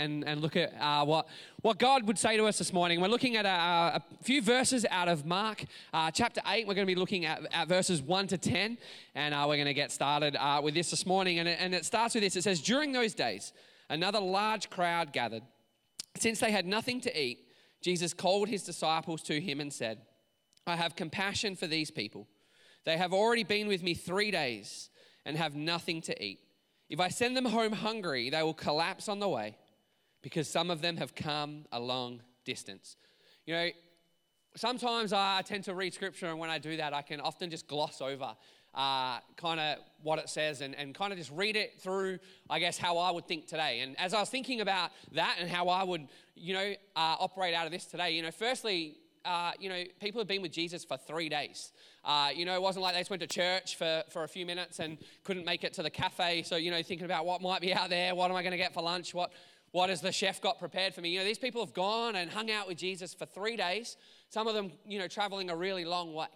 and, and look at uh, what, what God would say to us this morning. We're looking at a, a few verses out of Mark uh, chapter 8. We're going to be looking at, at verses 1 to 10, and uh, we're going to get started uh, with this this morning. And it, and it starts with this it says, During those days, another large crowd gathered. Since they had nothing to eat, Jesus called his disciples to him and said, I have compassion for these people. They have already been with me three days and have nothing to eat. If I send them home hungry, they will collapse on the way because some of them have come a long distance. You know, sometimes I tend to read scripture, and when I do that, I can often just gloss over uh, kind of what it says and, and kind of just read it through, I guess, how I would think today. And as I was thinking about that and how I would, you know, uh, operate out of this today, you know, firstly, uh, you know, people have been with Jesus for three days. Uh, you know, it wasn't like they just went to church for, for a few minutes and couldn't make it to the cafe. So, you know, thinking about what might be out there, what am I going to get for lunch, what, what has the chef got prepared for me? You know, these people have gone and hung out with Jesus for three days, some of them, you know, traveling a really long way.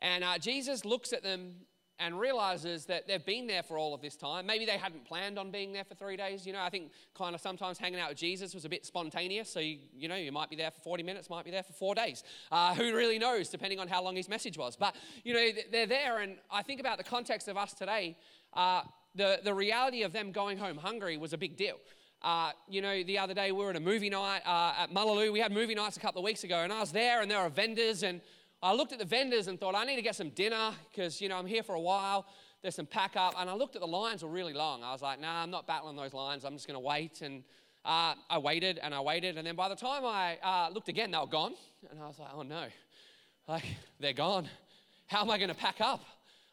And uh, Jesus looks at them and realizes that they've been there for all of this time. Maybe they hadn't planned on being there for three days. You know, I think kind of sometimes hanging out with Jesus was a bit spontaneous. So, you, you know, you might be there for 40 minutes, might be there for four days. Uh, who really knows, depending on how long his message was. But, you know, they're there. And I think about the context of us today. Uh, the, the reality of them going home hungry was a big deal. Uh, you know, the other day we were at a movie night uh, at Mullaloo. We had movie nights a couple of weeks ago, and I was there, and there were vendors, and I looked at the vendors and thought, I need to get some dinner because, you know, I'm here for a while. There's some pack up, and I looked at the lines were really long. I was like, nah, I'm not battling those lines. I'm just going to wait. And uh, I waited and I waited, and then by the time I uh, looked again, they were gone, and I was like, oh no, like they're gone. How am I going to pack up?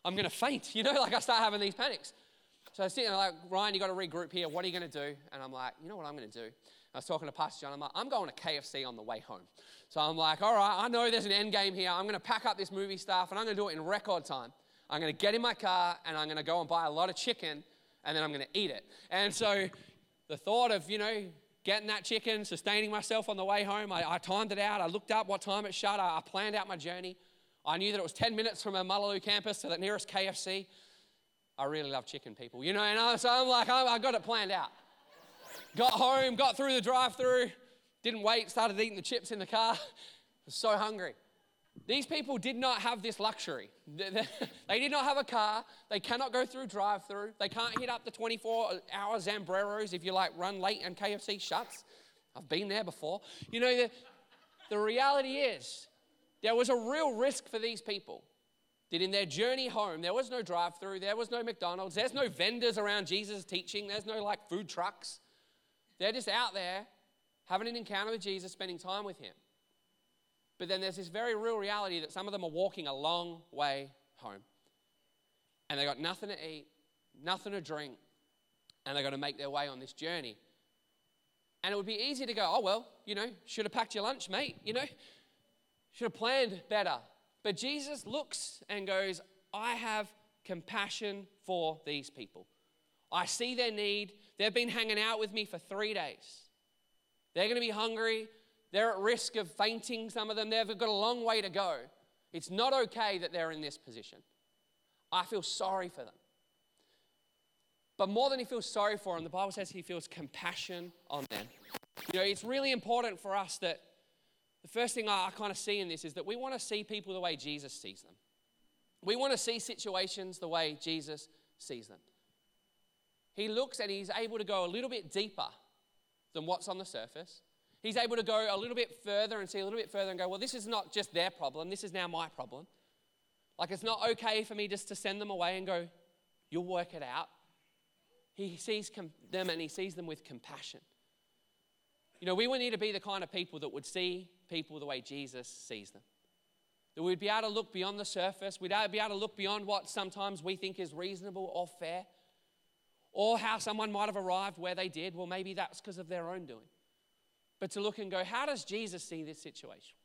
I'm going to faint. You know, like I start having these panics. So I sitting there like, Ryan, you got to regroup here. What are you going to do? And I'm like, you know what I'm going to do? I was talking to Pastor John. I'm like, I'm going to KFC on the way home. So I'm like, all right, I know there's an end game here. I'm going to pack up this movie stuff and I'm going to do it in record time. I'm going to get in my car and I'm going to go and buy a lot of chicken and then I'm going to eat it. And so the thought of, you know, getting that chicken, sustaining myself on the way home, I, I timed it out. I looked up what time it shut. I, I planned out my journey. I knew that it was 10 minutes from a Mullaloo campus to the nearest KFC. I really love chicken, people. You know, and I, so I'm like, I, I got it planned out. Got home, got through the drive through, didn't wait, started eating the chips in the car. was so hungry. These people did not have this luxury. They did not have a car. They cannot go through drive through. They can't hit up the 24 hour Zambreros if you like run late and KFC shuts. I've been there before. You know, the, the reality is there was a real risk for these people that in their journey home, there was no drive through, there was no McDonald's, there's no vendors around Jesus teaching, there's no like food trucks. They're just out there having an encounter with Jesus, spending time with Him. But then there's this very real reality that some of them are walking a long way home. And they got nothing to eat, nothing to drink, and they're going to make their way on this journey. And it would be easy to go, oh, well, you know, should have packed your lunch, mate, you know, should have planned better. But Jesus looks and goes, I have compassion for these people. I see their need. They've been hanging out with me for three days. They're going to be hungry. They're at risk of fainting, some of them. They've got a long way to go. It's not okay that they're in this position. I feel sorry for them. But more than he feels sorry for them, the Bible says he feels compassion on them. You know, it's really important for us that the first thing I, I kind of see in this is that we want to see people the way Jesus sees them. We want to see situations the way Jesus sees them. He looks and he's able to go a little bit deeper than what's on the surface. He's able to go a little bit further and see a little bit further and go, well, this is not just their problem, this is now my problem. Like, it's not okay for me just to send them away and go, you'll work it out. He sees com- them and he sees them with compassion. You know, we would need to be the kind of people that would see people the way Jesus sees them. That we'd be able to look beyond the surface, we'd be able to look beyond what sometimes we think is reasonable or fair, or how someone might have arrived where they did. Well, maybe that's because of their own doing. But to look and go, how does Jesus see this situation?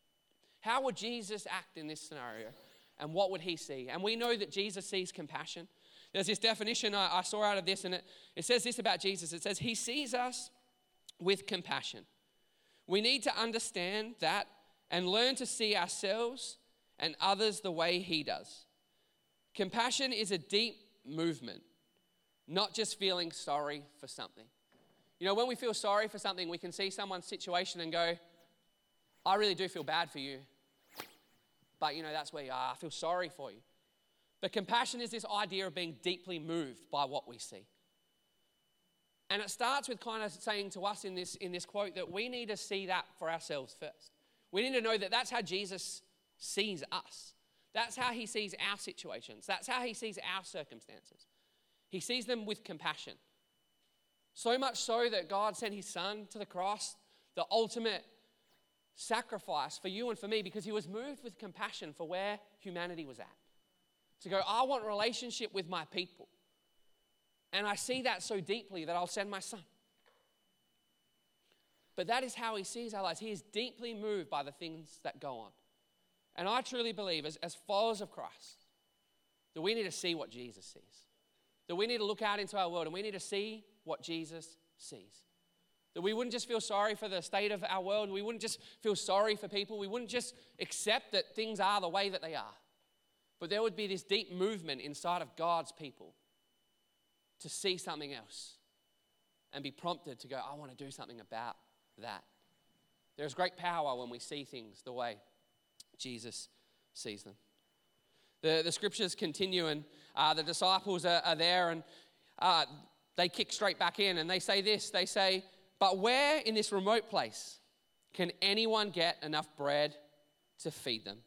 How would Jesus act in this scenario? And what would he see? And we know that Jesus sees compassion. There's this definition I, I saw out of this, and it, it says this about Jesus it says, He sees us with compassion. We need to understand that and learn to see ourselves and others the way He does. Compassion is a deep movement, not just feeling sorry for something. You know, when we feel sorry for something, we can see someone's situation and go, I really do feel bad for you. But, you know, that's where you are. I feel sorry for you. But compassion is this idea of being deeply moved by what we see. And it starts with kind of saying to us in this, in this quote that we need to see that for ourselves first. We need to know that that's how Jesus sees us. That's how he sees our situations. That's how he sees our circumstances. He sees them with compassion. So much so that God sent his son to the cross, the ultimate sacrifice for you and for me, because he was moved with compassion for where humanity was at. To go, I want relationship with my people. And I see that so deeply that I'll send my son. But that is how he sees our lives. He is deeply moved by the things that go on. And I truly believe, as, as followers of Christ, that we need to see what Jesus sees. That we need to look out into our world and we need to see what Jesus sees. That we wouldn't just feel sorry for the state of our world. We wouldn't just feel sorry for people. We wouldn't just accept that things are the way that they are. But there would be this deep movement inside of God's people to see something else and be prompted to go, I want to do something about that. There's great power when we see things the way Jesus sees them. The, the scriptures continue, and uh, the disciples are, are there, and uh, they kick straight back in, and they say this they say, But where in this remote place can anyone get enough bread to feed them?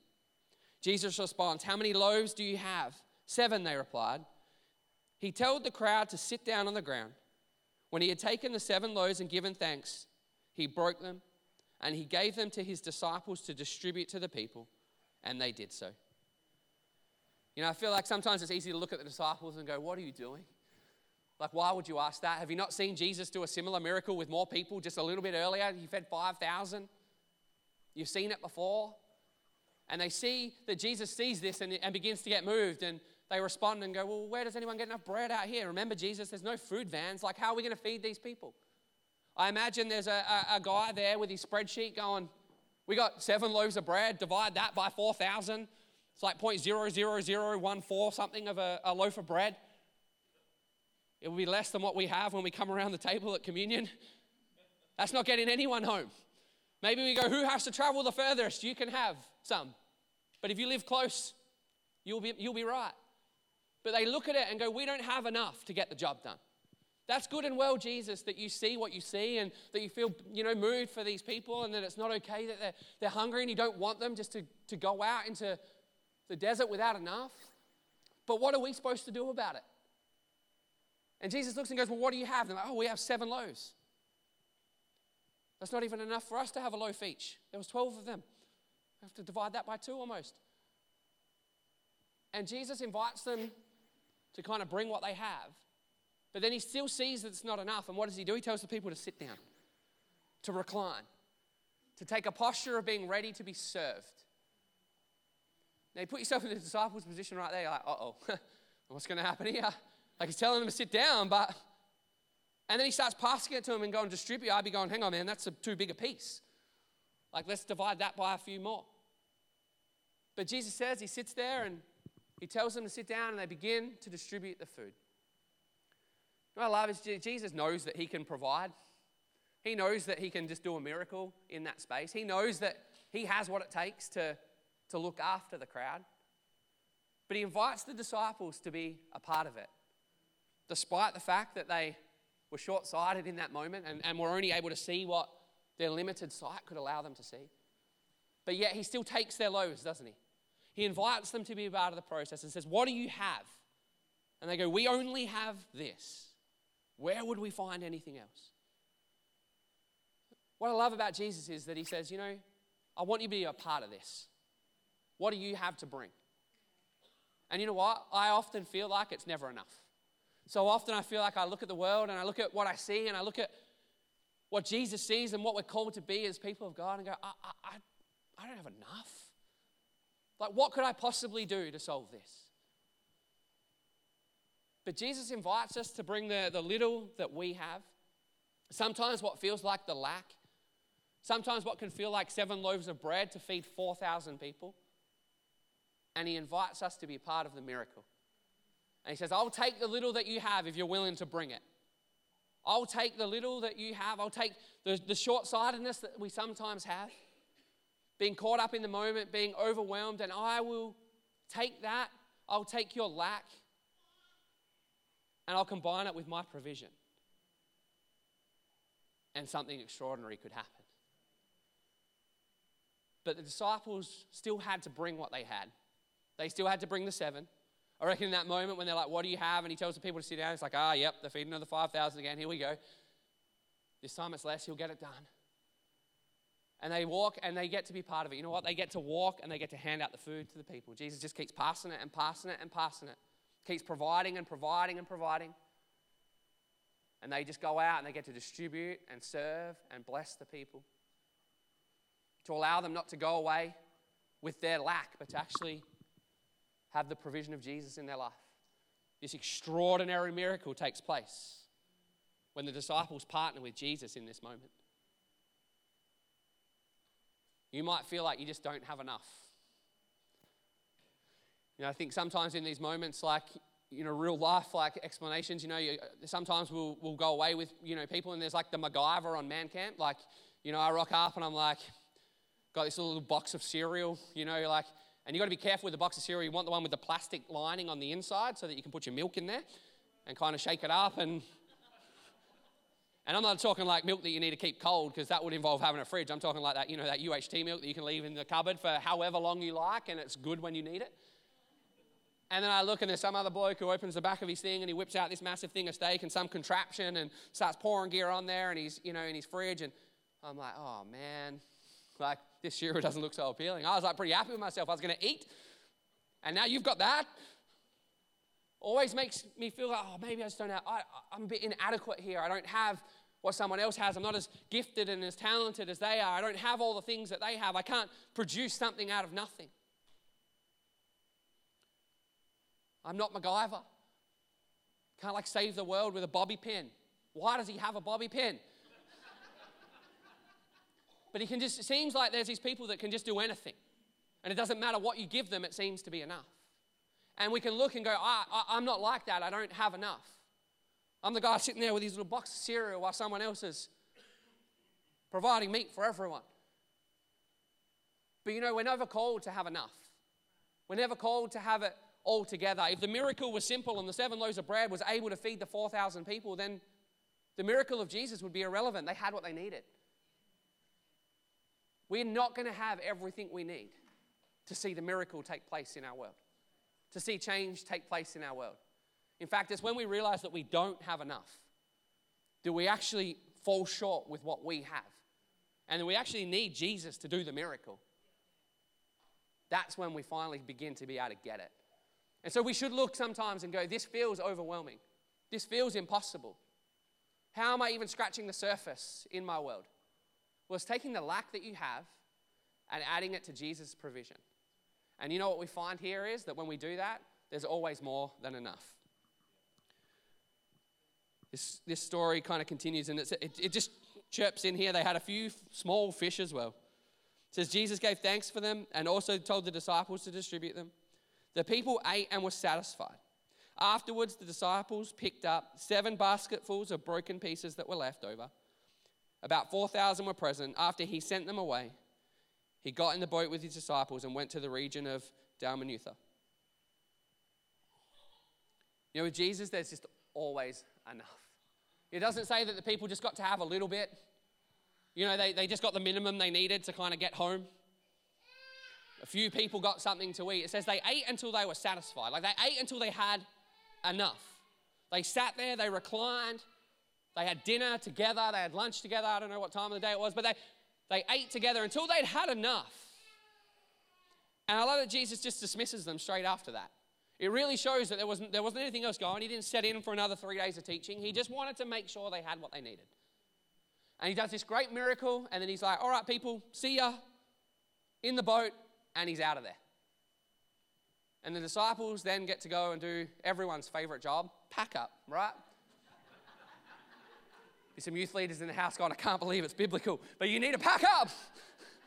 Jesus responds, How many loaves do you have? Seven, they replied. He told the crowd to sit down on the ground. When he had taken the seven loaves and given thanks, he broke them and he gave them to his disciples to distribute to the people, and they did so. You know, I feel like sometimes it's easy to look at the disciples and go, What are you doing? Like, why would you ask that? Have you not seen Jesus do a similar miracle with more people just a little bit earlier? He fed 5,000. You've seen it before. And they see that Jesus sees this and, and begins to get moved. And they respond and go, Well, where does anyone get enough bread out here? Remember, Jesus, there's no food vans. Like, how are we going to feed these people? I imagine there's a, a, a guy there with his spreadsheet going, We got seven loaves of bread, divide that by 4,000. It's like 0.00014 something of a, a loaf of bread. It will be less than what we have when we come around the table at communion. That's not getting anyone home. Maybe we go, Who has to travel the furthest? You can have some. But if you live close, you'll be, you'll be right. But they look at it and go, We don't have enough to get the job done. That's good and well, Jesus, that you see what you see and that you feel, you know, moved for these people and that it's not okay that they're, they're hungry and you don't want them just to, to go out into the desert without enough. But what are we supposed to do about it? And Jesus looks and goes, Well, what do you have? They're like, Oh, we have seven loaves. That's not even enough for us to have a loaf each. There was 12 of them. We have to divide that by two almost. And Jesus invites them to kind of bring what they have. But then he still sees that it's not enough. And what does he do? He tells the people to sit down, to recline, to take a posture of being ready to be served. Now, you put yourself in the disciples' position right there. Like, uh oh, what's going to happen here? Like he's telling them to sit down, but. And then he starts passing it to them and going, distribute. I'd be going, hang on, man, that's a, too big a piece. Like, let's divide that by a few more. But Jesus says he sits there and he tells them to sit down and they begin to distribute the food. What I love is Jesus knows that he can provide. He knows that he can just do a miracle in that space. He knows that he has what it takes to, to look after the crowd. But he invites the disciples to be a part of it, despite the fact that they were short sighted in that moment and, and were only able to see what their limited sight could allow them to see. But yet he still takes their loaves, doesn't he? He invites them to be part of the process and says, What do you have? And they go, We only have this. Where would we find anything else? What I love about Jesus is that he says, You know, I want you to be a part of this. What do you have to bring? And you know what? I often feel like it's never enough. So often I feel like I look at the world and I look at what I see and I look at what Jesus sees and what we're called to be as people of God and go, I, I, I don't have enough. Like, what could I possibly do to solve this? But Jesus invites us to bring the, the little that we have. Sometimes what feels like the lack. Sometimes what can feel like seven loaves of bread to feed 4,000 people. And he invites us to be part of the miracle. And he says, I'll take the little that you have if you're willing to bring it. I'll take the little that you have, I'll take the, the short sightedness that we sometimes have, being caught up in the moment, being overwhelmed, and I will take that, I'll take your lack, and I'll combine it with my provision. And something extraordinary could happen. But the disciples still had to bring what they had. They still had to bring the seven. I reckon in that moment when they're like, What do you have? And he tells the people to sit down, it's like, Ah, yep, the feeding the 5,000 again. Here we go. This time it's less, he'll get it done. And they walk and they get to be part of it. You know what? They get to walk and they get to hand out the food to the people. Jesus just keeps passing it and passing it and passing it, keeps providing and providing and providing. And they just go out and they get to distribute and serve and bless the people. To allow them not to go away with their lack, but to actually have the provision of Jesus in their life. This extraordinary miracle takes place when the disciples partner with Jesus in this moment. You might feel like you just don't have enough. You know, I think sometimes in these moments, like, you know, real life like explanations, you know, you, sometimes we'll, we'll go away with, you know, people and there's like the MacGyver on Man Camp. Like, you know, I rock up and I'm like, got this little box of cereal, you know, like, and you've got to be careful with the box of cereal. You want the one with the plastic lining on the inside so that you can put your milk in there and kind of shake it up. And, and I'm not talking like milk that you need to keep cold because that would involve having a fridge. I'm talking like that, you know, that UHT milk that you can leave in the cupboard for however long you like and it's good when you need it. And then I look and there's some other bloke who opens the back of his thing and he whips out this massive thing of steak and some contraption and starts pouring gear on there and he's, you know, in his fridge. And I'm like, oh man, like, this cereal doesn't look so appealing. I was like pretty happy with myself. I was going to eat. And now you've got that. Always makes me feel like, oh, maybe I just don't have, I, I'm a bit inadequate here. I don't have what someone else has. I'm not as gifted and as talented as they are. I don't have all the things that they have. I can't produce something out of nothing. I'm not MacGyver. Can't like save the world with a bobby pin. Why does he have a bobby pin? But he can just, it seems like there's these people that can just do anything. And it doesn't matter what you give them, it seems to be enough. And we can look and go, I, I, am not like that. I don't have enough. I'm the guy sitting there with his little box of cereal while someone else is providing meat for everyone. But you know, we're never called to have enough. We're never called to have it all together. If the miracle was simple and the seven loaves of bread was able to feed the 4,000 people, then the miracle of Jesus would be irrelevant. They had what they needed. We're not going to have everything we need to see the miracle take place in our world, to see change take place in our world. In fact, it's when we realize that we don't have enough, do we actually fall short with what we have, and that we actually need Jesus to do the miracle. That's when we finally begin to be able to get it. And so we should look sometimes and go, This feels overwhelming. This feels impossible. How am I even scratching the surface in my world? Well, it's taking the lack that you have and adding it to Jesus' provision. And you know what we find here is that when we do that, there's always more than enough. This, this story kind of continues and it, it just chirps in here. They had a few small fish as well. It says, Jesus gave thanks for them and also told the disciples to distribute them. The people ate and were satisfied. Afterwards, the disciples picked up seven basketfuls of broken pieces that were left over. About 4,000 were present. After he sent them away, he got in the boat with his disciples and went to the region of Dalmanutha. You know, with Jesus, there's just always enough. It doesn't say that the people just got to have a little bit. You know, they, they just got the minimum they needed to kind of get home. A few people got something to eat. It says they ate until they were satisfied. Like they ate until they had enough. They sat there, they reclined, they had dinner together, they had lunch together. I don't know what time of the day it was, but they, they ate together until they'd had enough. And I love that Jesus just dismisses them straight after that. It really shows that there wasn't, there wasn't anything else going. He didn't set in for another three days of teaching. He just wanted to make sure they had what they needed. And he does this great miracle, and then he's like, All right, people, see ya in the boat, and he's out of there. And the disciples then get to go and do everyone's favorite job pack up, right? There's some youth leaders in the house going, I can't believe it's biblical, but you need to pack up.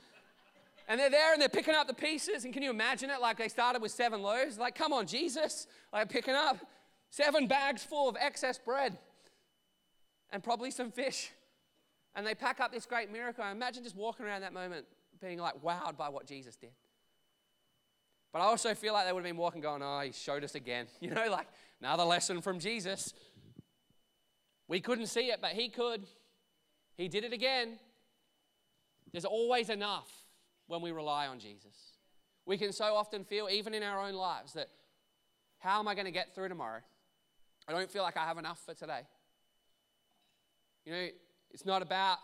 and they're there and they're picking up the pieces. And can you imagine it? Like they started with seven loaves. Like, come on, Jesus. Like picking up seven bags full of excess bread. and probably some fish. And they pack up this great miracle. I imagine just walking around that moment being like wowed by what Jesus did. But I also feel like they would have been walking going, oh, he showed us again. You know, like another lesson from Jesus. We couldn't see it, but he could. He did it again. There's always enough when we rely on Jesus. We can so often feel, even in our own lives, that how am I going to get through tomorrow? I don't feel like I have enough for today. You know, it's not about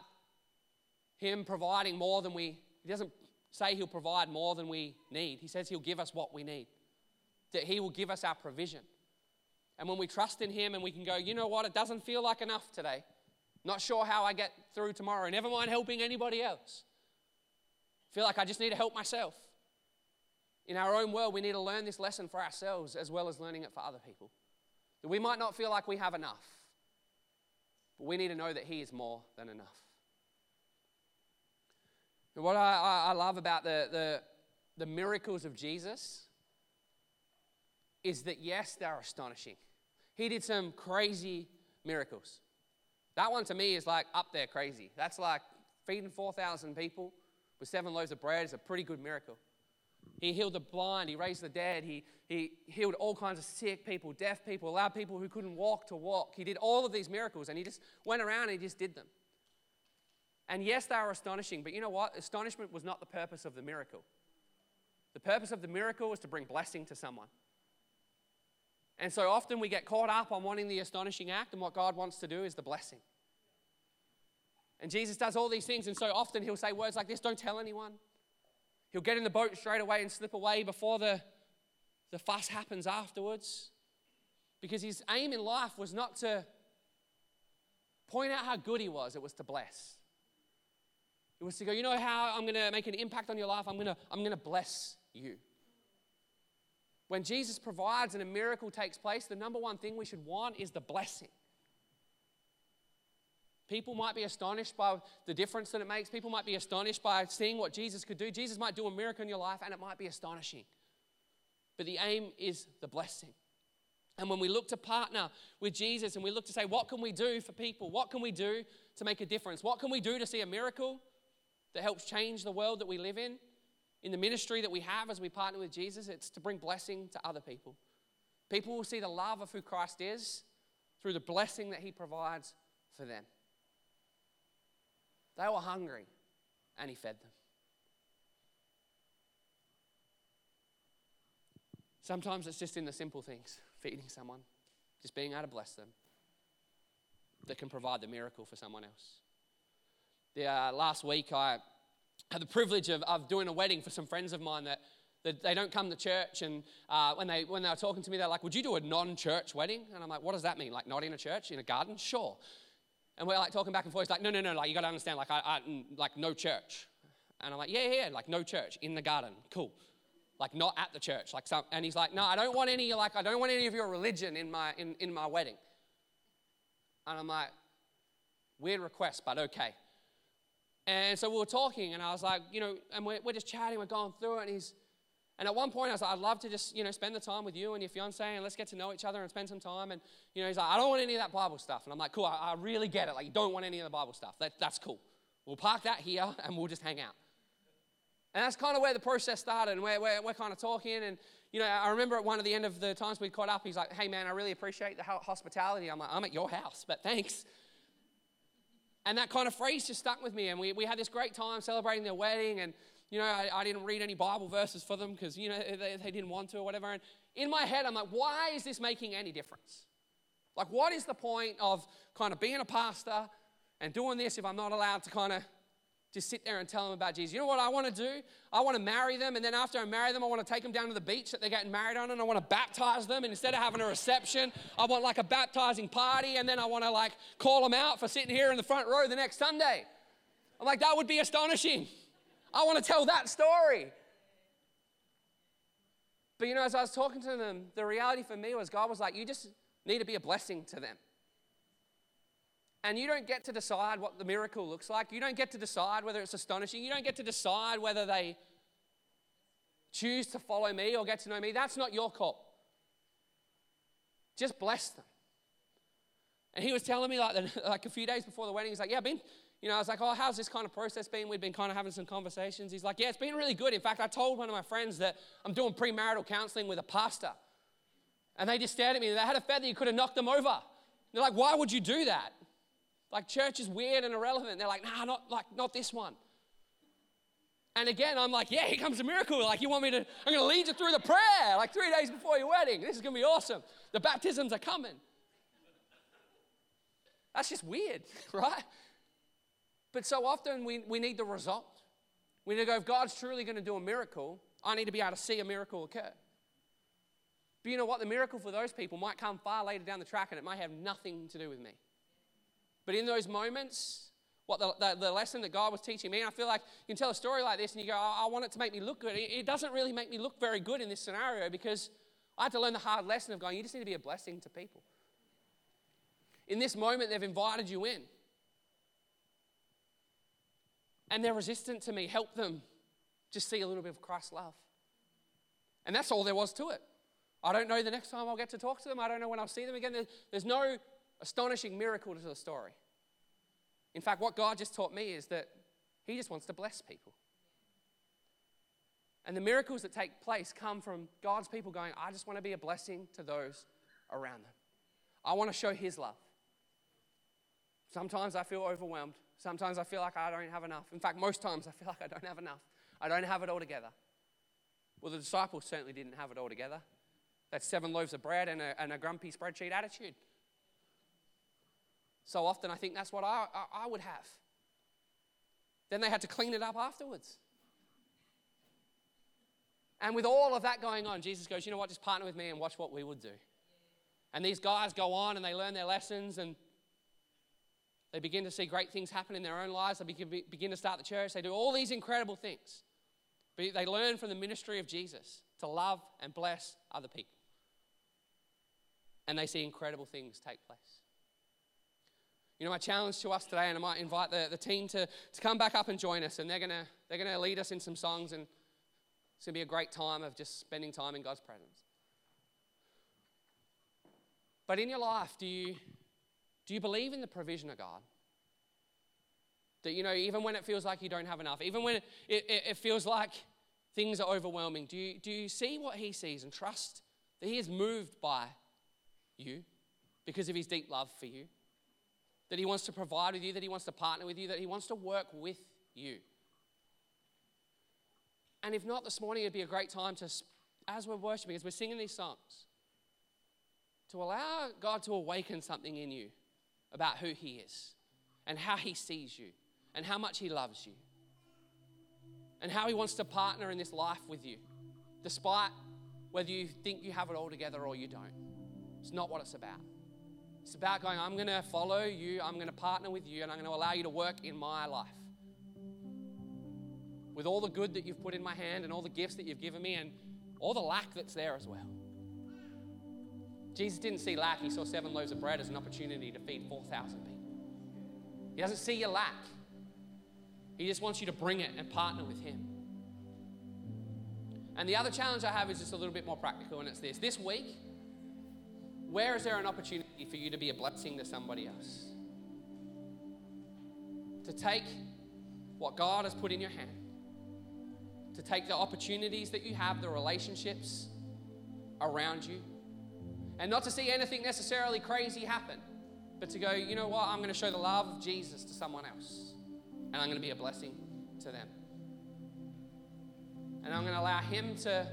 Him providing more than we, He doesn't say He'll provide more than we need. He says He'll give us what we need, that He will give us our provision. And when we trust in Him and we can go, you know what, it doesn't feel like enough today. Not sure how I get through tomorrow. Never mind helping anybody else. Feel like I just need to help myself. In our own world, we need to learn this lesson for ourselves as well as learning it for other people. That we might not feel like we have enough, but we need to know that He is more than enough. And what I, I love about the, the, the miracles of Jesus is that, yes, they're astonishing. He did some crazy miracles. That one to me is like up there crazy. That's like feeding 4,000 people with seven loaves of bread is a pretty good miracle. He healed the blind, he raised the dead, he, he healed all kinds of sick people, deaf people, allowed people who couldn't walk to walk. He did all of these miracles and he just went around and he just did them. And yes, they were astonishing, but you know what? Astonishment was not the purpose of the miracle. The purpose of the miracle was to bring blessing to someone. And so often we get caught up on wanting the astonishing act, and what God wants to do is the blessing. And Jesus does all these things, and so often he'll say words like this don't tell anyone. He'll get in the boat straight away and slip away before the, the fuss happens afterwards. Because his aim in life was not to point out how good he was, it was to bless. It was to go, you know how I'm going to make an impact on your life? I'm going to I'm going to bless you. When Jesus provides and a miracle takes place, the number one thing we should want is the blessing. People might be astonished by the difference that it makes. People might be astonished by seeing what Jesus could do. Jesus might do a miracle in your life and it might be astonishing. But the aim is the blessing. And when we look to partner with Jesus and we look to say, what can we do for people? What can we do to make a difference? What can we do to see a miracle that helps change the world that we live in? In the ministry that we have as we partner with Jesus, it's to bring blessing to other people. People will see the love of who Christ is through the blessing that he provides for them. They were hungry and he fed them. Sometimes it's just in the simple things, feeding someone, just being able to bless them, that can provide the miracle for someone else. The, uh, last week, I had the privilege of, of doing a wedding for some friends of mine that, that they don't come to church. And uh, when, they, when they were talking to me, they're like, Would you do a non church wedding? And I'm like, What does that mean? Like, not in a church, in a garden? Sure. And we're like talking back and forth. He's like, No, no, no, like, you got to understand, like, I, I, like, no church. And I'm like, Yeah, yeah, like, no church, in the garden. Cool. Like, not at the church. Like, some, and he's like, No, I don't want any, like, I don't want any of your religion in my, in, in my wedding. And I'm like, Weird request, but okay. And so we were talking, and I was like, you know, and we're, we're just chatting, we're going through it, and he's, and at one point I was like, I'd love to just, you know, spend the time with you and your fiance, and let's get to know each other and spend some time. And, you know, he's like, I don't want any of that Bible stuff. And I'm like, cool, I, I really get it. Like, you don't want any of the Bible stuff. That, that's cool. We'll park that here, and we'll just hang out. And that's kind of where the process started, and we're, we're, we're kind of talking. And, you know, I remember at one of the end of the times we caught up, he's like, hey, man, I really appreciate the hospitality. I'm like, I'm at your house, but thanks. And that kind of phrase just stuck with me. And we, we had this great time celebrating their wedding. And, you know, I, I didn't read any Bible verses for them because, you know, they, they didn't want to or whatever. And in my head, I'm like, why is this making any difference? Like, what is the point of kind of being a pastor and doing this if I'm not allowed to kind of just sit there and tell them about Jesus. You know what I want to do? I want to marry them, and then after I marry them, I want to take them down to the beach that they're getting married on, and I want to baptize them. And instead of having a reception, I want like a baptizing party, and then I want to like call them out for sitting here in the front row the next Sunday. I'm like, that would be astonishing. I want to tell that story. But you know, as I was talking to them, the reality for me was God was like, you just need to be a blessing to them. And you don't get to decide what the miracle looks like. You don't get to decide whether it's astonishing. You don't get to decide whether they choose to follow me or get to know me. That's not your call. Just bless them. And he was telling me like, like a few days before the wedding, he's like, yeah, I've been, you know, I was like, oh, how's this kind of process been? We'd been kind of having some conversations. He's like, yeah, it's been really good. In fact, I told one of my friends that I'm doing premarital counseling with a pastor. And they just stared at me. They had a feather, you could have knocked them over. They're like, why would you do that? Like, church is weird and irrelevant. They're like, nah, not like not this one. And again, I'm like, yeah, here comes a miracle. Like, you want me to, I'm to lead you through the prayer, like three days before your wedding. This is to be awesome. The baptisms are coming. That's just weird, right? But so often we, we need the result. We need to go, if God's truly to do a miracle, I need to be able to see a miracle occur. But you know what? The miracle for those people might come far later down the track and it might have nothing to do with me. But in those moments, what the, the, the lesson that God was teaching me, I feel like you can tell a story like this and you go, oh, I want it to make me look good. It, it doesn't really make me look very good in this scenario because I had to learn the hard lesson of going, you just need to be a blessing to people. In this moment, they've invited you in. And they're resistant to me. Help them just see a little bit of Christ's love. And that's all there was to it. I don't know the next time I'll get to talk to them. I don't know when I'll see them again. There's no astonishing miracle to the story. In fact, what God just taught me is that He just wants to bless people. And the miracles that take place come from God's people going, I just want to be a blessing to those around them. I want to show His love. Sometimes I feel overwhelmed. Sometimes I feel like I don't have enough. In fact, most times I feel like I don't have enough. I don't have it all together. Well, the disciples certainly didn't have it all together. That's seven loaves of bread and a, and a grumpy spreadsheet attitude. So often I think that's what I, I, I would have. Then they had to clean it up afterwards. And with all of that going on, Jesus goes, you know what, just partner with me and watch what we would do. And these guys go on and they learn their lessons and they begin to see great things happen in their own lives. They begin to start the church. They do all these incredible things. But they learn from the ministry of Jesus to love and bless other people. And they see incredible things take place. You know, my challenge to us today, and I might invite the, the team to, to come back up and join us, and they're going to they're gonna lead us in some songs, and it's going to be a great time of just spending time in God's presence. But in your life, do you, do you believe in the provision of God? That, you know, even when it feels like you don't have enough, even when it, it, it feels like things are overwhelming, do you, do you see what He sees and trust that He is moved by you because of His deep love for you? That He wants to provide with you, that He wants to partner with you, that He wants to work with you. And if not, this morning it'd be a great time to, as we're worshiping, as we're singing these songs, to allow God to awaken something in you about who He is and how He sees you and how much He loves you and how He wants to partner in this life with you, despite whether you think you have it all together or you don't. It's not what it's about. It's about going, I'm going to follow you, I'm going to partner with you, and I'm going to allow you to work in my life. With all the good that you've put in my hand and all the gifts that you've given me and all the lack that's there as well. Jesus didn't see lack, he saw seven loaves of bread as an opportunity to feed 4,000 people. He doesn't see your lack, he just wants you to bring it and partner with him. And the other challenge I have is just a little bit more practical, and it's this. This week, where is there an opportunity for you to be a blessing to somebody else? To take what God has put in your hand, to take the opportunities that you have, the relationships around you, and not to see anything necessarily crazy happen, but to go, you know what, I'm going to show the love of Jesus to someone else, and I'm going to be a blessing to them. And I'm going to allow Him to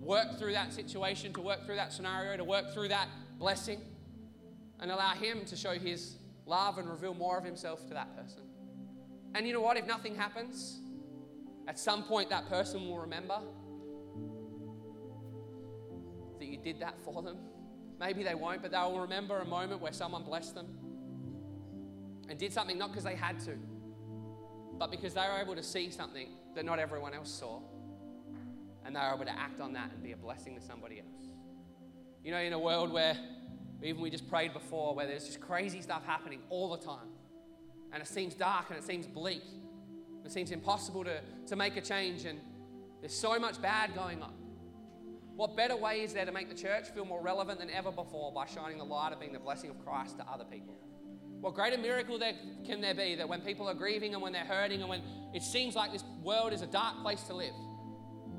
work through that situation, to work through that scenario, to work through that blessing, and allow Him to show His love and reveal more of Himself to that person. And you know what? If nothing happens, at some point that person will remember that you did that for them Maybe they won't, but they'll remember a moment where someone blessed them and did something not because they had to, but because they were able to see something that not everyone else saw. And they were able to act on that and be a blessing to somebody else. You know, in a world where even we just prayed before, where there's just crazy stuff happening all the time, and it seems dark and it seems bleak, it seems impossible to, to make a change, and there's so much bad going on. What better way is there to make the church feel more relevant than ever before by shining the light of being the blessing of Christ to other people? What greater miracle there, can there be that when people are grieving and when they're hurting and when it seems like this world is a dark place to live,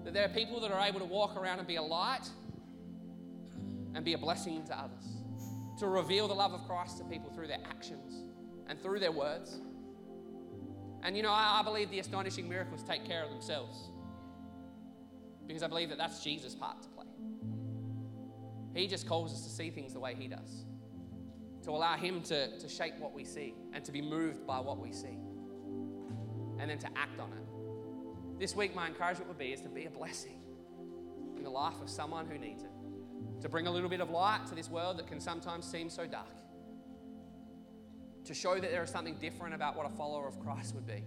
that there are people that are able to walk around and be a light and be a blessing to others, to reveal the love of Christ to people through their actions and through their words. And you know, I, I believe the astonishing miracles take care of themselves because I believe that that's Jesus' part to play. He just calls us to see things the way He does, to allow Him to, to shape what we see and to be moved by what we see, and then to act on it. This week, my encouragement would be is to be a blessing in the life of someone who needs it, to bring a little bit of light to this world that can sometimes seem so dark, to show that there is something different about what a follower of Christ would be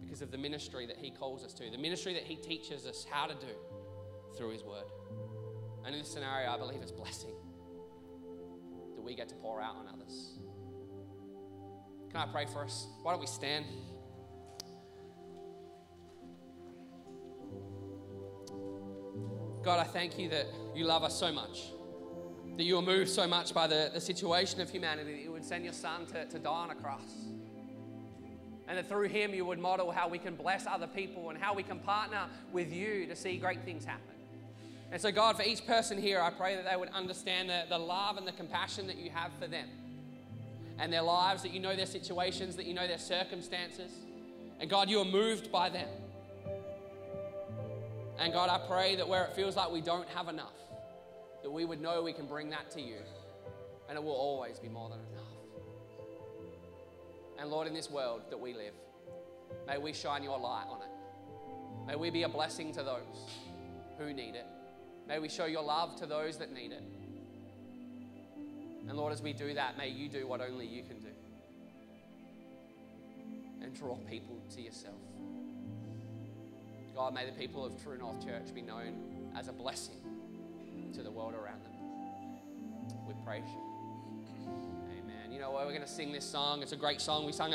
because of the ministry that He calls us to, the ministry that He teaches us how to do through His Word. And in this scenario, I believe it's blessing that we get to pour out on others. Can I pray for us? Why don't we stand? God, I thank you that you love us so much, that you are moved so much by the, the situation of humanity that you would send your son to, to die on a cross. And that through him you would model how we can bless other people and how we can partner with you to see great things happen. And so, God, for each person here, I pray that they would understand the, the love and the compassion that you have for them and their lives, that you know their situations, that you know their circumstances. And God, you are moved by them. And God, I pray that where it feels like we don't have enough, that we would know we can bring that to you and it will always be more than enough. And Lord, in this world that we live, may we shine your light on it. May we be a blessing to those who need it. May we show your love to those that need it. And Lord, as we do that, may you do what only you can do and draw people to yourself. God, may the people of True North Church be known as a blessing to the world around them. We praise you. Amen. You know what? We're going to sing this song. It's a great song. We sung it.